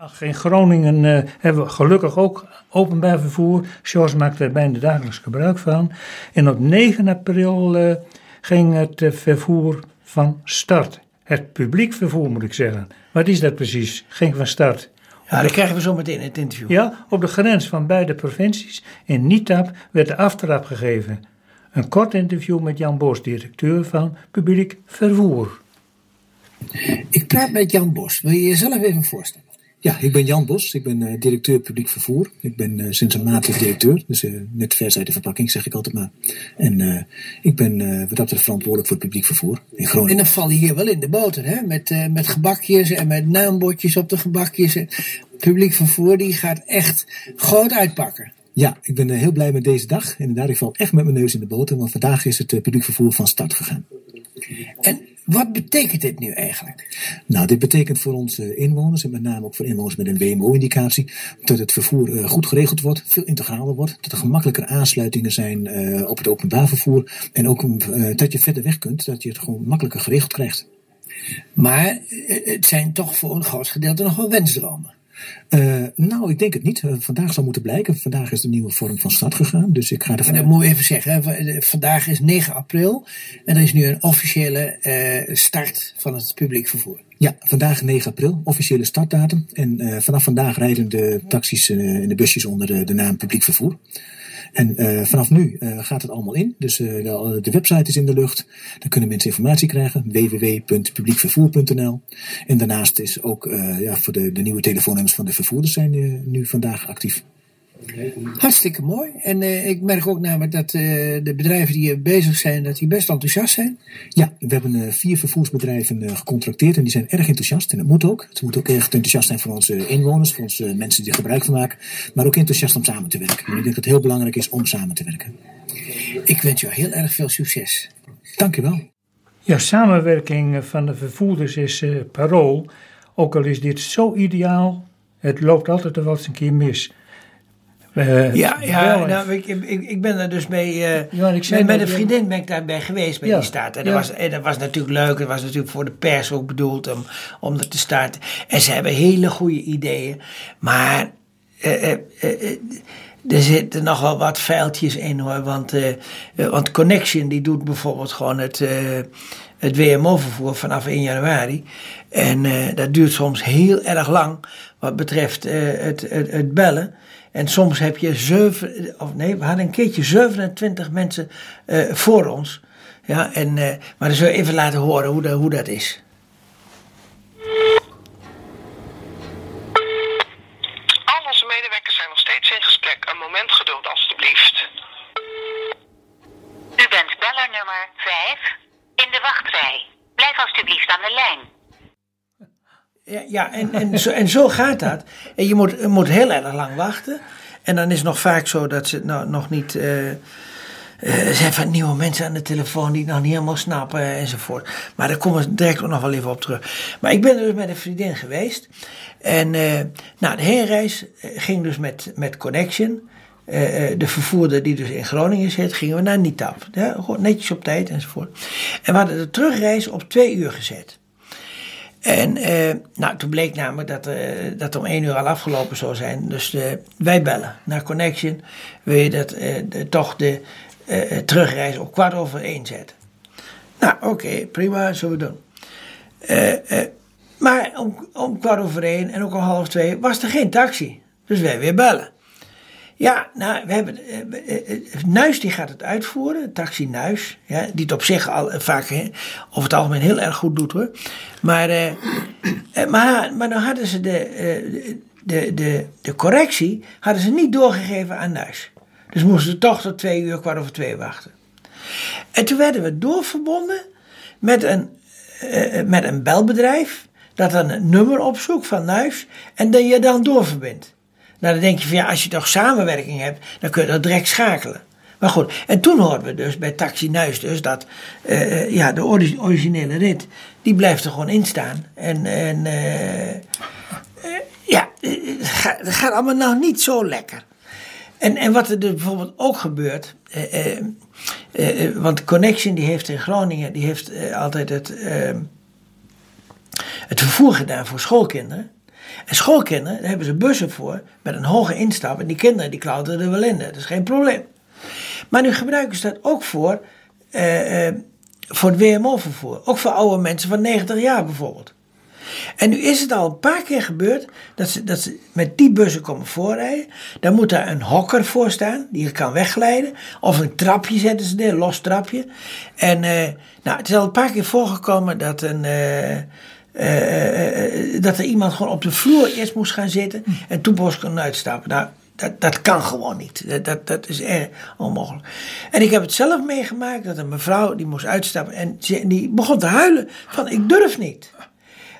Ach, in Groningen uh, hebben we gelukkig ook openbaar vervoer. Sjors maakt er bijna dagelijks gebruik van. En op 9 april uh, ging het uh, vervoer van start. Het publiek vervoer moet ik zeggen. Wat is dat precies? Ging van start. Ja, dat krijgen we zo meteen in het interview. Ja, op de grens van beide provincies in Nietap werd de aftrap gegeven. Een kort interview met Jan Bos, directeur van Publiek Vervoer. Ik praat met Jan Bos. Wil je jezelf even voorstellen? Ja, ik ben Jan Bos. Ik ben uh, directeur publiek vervoer. Ik ben uh, sinds een maand directeur. Dus uh, net vers uit de verpakking, zeg ik altijd maar. En ik ben wat dat betreft verantwoordelijk voor het publiek vervoer in Groningen. En dan val je hier wel in de boter, hè? Met, met gebakjes en met naambordjes op de gebakjes. Publiek vervoer, die gaat echt groot uitpakken. Ja, ik ben heel blij met deze dag. Inderdaad, ik val echt met mijn neus in de boter. Want vandaag is het publiek vervoer van start gegaan. En wat betekent dit nu eigenlijk? Nou, dit betekent voor onze inwoners, en met name ook voor inwoners met een WMO-indicatie, dat het vervoer uh, goed geregeld wordt, veel integraler wordt, dat er gemakkelijker aansluitingen zijn uh, op het openbaar vervoer en ook uh, dat je verder weg kunt, dat je het gewoon makkelijker geregeld krijgt. Maar het zijn toch voor een groot gedeelte nog wel wensdromen. Uh, nou, ik denk het niet. Uh, vandaag zal moeten blijken. Vandaag is de nieuwe vorm van stad gegaan. Dus ik ga ervan Dat moet ik even zeggen. Vandaag is 9 april. En er is nu een officiële uh, start van het publiek vervoer. Ja, vandaag 9 april, officiële startdatum. En vanaf vandaag rijden de taxis en de busjes onder de, de naam publiek vervoer. En uh, vanaf nu uh, gaat het allemaal in. Dus uh, de, de, website is in de lucht. Dan kunnen mensen informatie krijgen. www.publiekvervoer.nl En daarnaast is ook ja, voor de, de nieuwe telefoonnummers van de vervoerders zijn nu vandaag actief. Hartstikke mooi. En uh, ik merk ook namelijk dat uh, de bedrijven die hier bezig zijn, dat die best enthousiast zijn. Ja, we hebben uh, vier vervoersbedrijven gecontracteerd en die zijn erg enthousiast. En dat moet ook. Het moet ook echt enthousiast zijn voor onze inwoners, voor onze mensen die er gebruik van maken. Maar ook enthousiast om samen te werken. En ik denk dat het heel belangrijk is om samen te werken. Ik wens jou heel erg veel succes. Dank je wel. Ja, samenwerking van de vervoerders is parool. Ook al is dit zo ideaal, het loopt altijd wel eens een keer mis. Uh, ja, ja nou, ik, ik, ik, ben er dus mee. Uh, ja, met, met een vriendin ben ik daarbij geweest bij ja, die start. En, dat was, en dat was natuurlijk leuk. Dat was natuurlijk voor de pers ook bedoeld om, om er te starten. En ze hebben hele goede ideeën. Maar uh, er zitten nog wel wat vuiltjes in hoor. Want, want Connection die doet bijvoorbeeld gewoon het, het WMO-vervoer vanaf 1 januari. En dat duurt soms heel erg lang wat betreft het, het, het bellen. En soms heb je zeven, of nee, we hadden een keertje 27 mensen voor ons. Ja, en, maar dan zullen we even laten horen hoe, de, hoe dat is. Nummer 5 in de wachtrij. Blijf alstublieft aan de lijn. Ja, ja en, en, zo, en zo gaat dat. En je moet, moet heel erg lang wachten. En dan is het nog vaak zo dat ze nou, nog niet. Er zijn van nieuwe mensen aan de telefoon die het nog niet helemaal snappen enzovoort. Maar daar komen we direct ook nog wel even op terug. Maar ik ben dus met een vriendin geweest. En uh, nou, de heenreis ging dus met, met Connection. Uh, de vervoerder die dus in Groningen zit, gingen we naar Nitap. Netjes op tijd enzovoort. En we hadden de terugreis op twee uur gezet. En uh, nou, toen bleek namelijk dat, uh, dat om één uur al afgelopen zou zijn. Dus uh, wij bellen naar Connection. Wil je dat de, toch de terugreis op kwart over één zetten? Nou, oké, prima, zullen we doen. maar om, om kwart over één en ook om half twee was er geen taxi. Dus wij weer bellen. Ja, nou, we hebben. Uh, Nuis die gaat het uitvoeren, Taxi Nuis. Die het op zich al vaak over het algemeen heel erg goed doet hoor. Maar, maar, maar dan hadden ze de, de, de, de correctie hadden ze niet doorgegeven aan Nuis. Dus moesten ze toch tot twee uur, kwart over twee wachten. En toen werden we doorverbonden met een, met een belbedrijf. Dat dan een nummer opzoekt van Nuis en dat je dan doorverbindt. Nou, dan denk je van ja, als je toch samenwerking hebt, dan kun je dat direct schakelen. Maar goed, en toen hoorden we dus bij Taxi Nuis dus dat uh, ja, de originele rit, die blijft er gewoon in staan. En, en uh, ja, het gaat, allemaal nog niet zo lekker. En, en wat er dus bijvoorbeeld ook gebeurt, want Connection die heeft in Groningen, die heeft altijd het, het vervoer gedaan voor schoolkinderen. En schoolkinderen, daar hebben ze bussen voor met een hoge instap. En die kinderen die klauteren er wel in, dat is geen probleem. Maar nu gebruiken ze dat ook voor, eh, eh, voor het WMO-vervoer. Ook voor oude mensen van 90 jaar bijvoorbeeld. En nu is het al een paar keer gebeurd dat ze, dat ze met die bussen komen voorrijden. Dan moet daar een hokker voor staan die kan wegglijden. Of een trapje zetten ze er, een los trapje. En eh, nou, het is al een paar keer voorgekomen dat, een, eh, eh, eh, dat er iemand gewoon op de vloer eerst moest gaan zitten. En toen pas kon uitstappen. Nou, dat, dat kan gewoon niet. Dat, dat, is erg onmogelijk. En ik heb het zelf meegemaakt dat een mevrouw die moest uitstappen. En die begon te huilen van ik durf niet.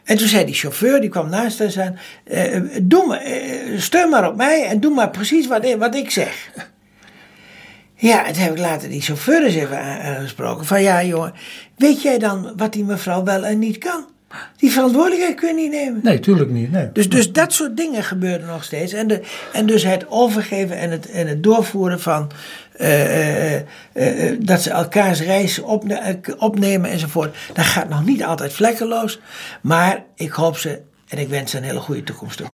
En toen zei die chauffeur, die kwam naast haar aan, eh, doe maar, eh, steun maar op mij en doe maar precies wat, wat ik zeg. Ja, en toen heb ik later die chauffeur eens even aangesproken. Van ja, jongen, weet jij dan wat die mevrouw wel en niet kan? Die verantwoordelijkheid kun je niet nemen. Nee, tuurlijk niet. Nee. Dus, dus dat soort dingen gebeuren nog steeds. En, de, en dus het overgeven en het, en het doorvoeren van eh, eh, eh, dat ze elkaars reis opne- opnemen enzovoort. Dat gaat nog niet altijd vlekkeloos. Maar ik hoop ze en ik wens ze een hele goede toekomst toe.